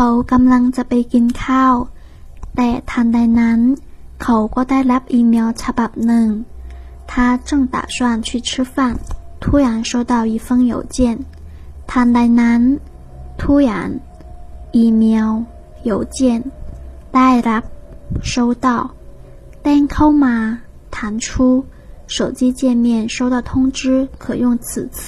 ขากำลังจะไปกินข้าว แต่ทันใดนั้น เขาก็ได้รับอีเมลฉบับหนึ่ง他正打算去吃饭，突然收到一封邮件。ทันใดนั้น突然อีเมล邮件ได้รับ收到แต่งเข้ามา弹出手机界面收到通知可用此词。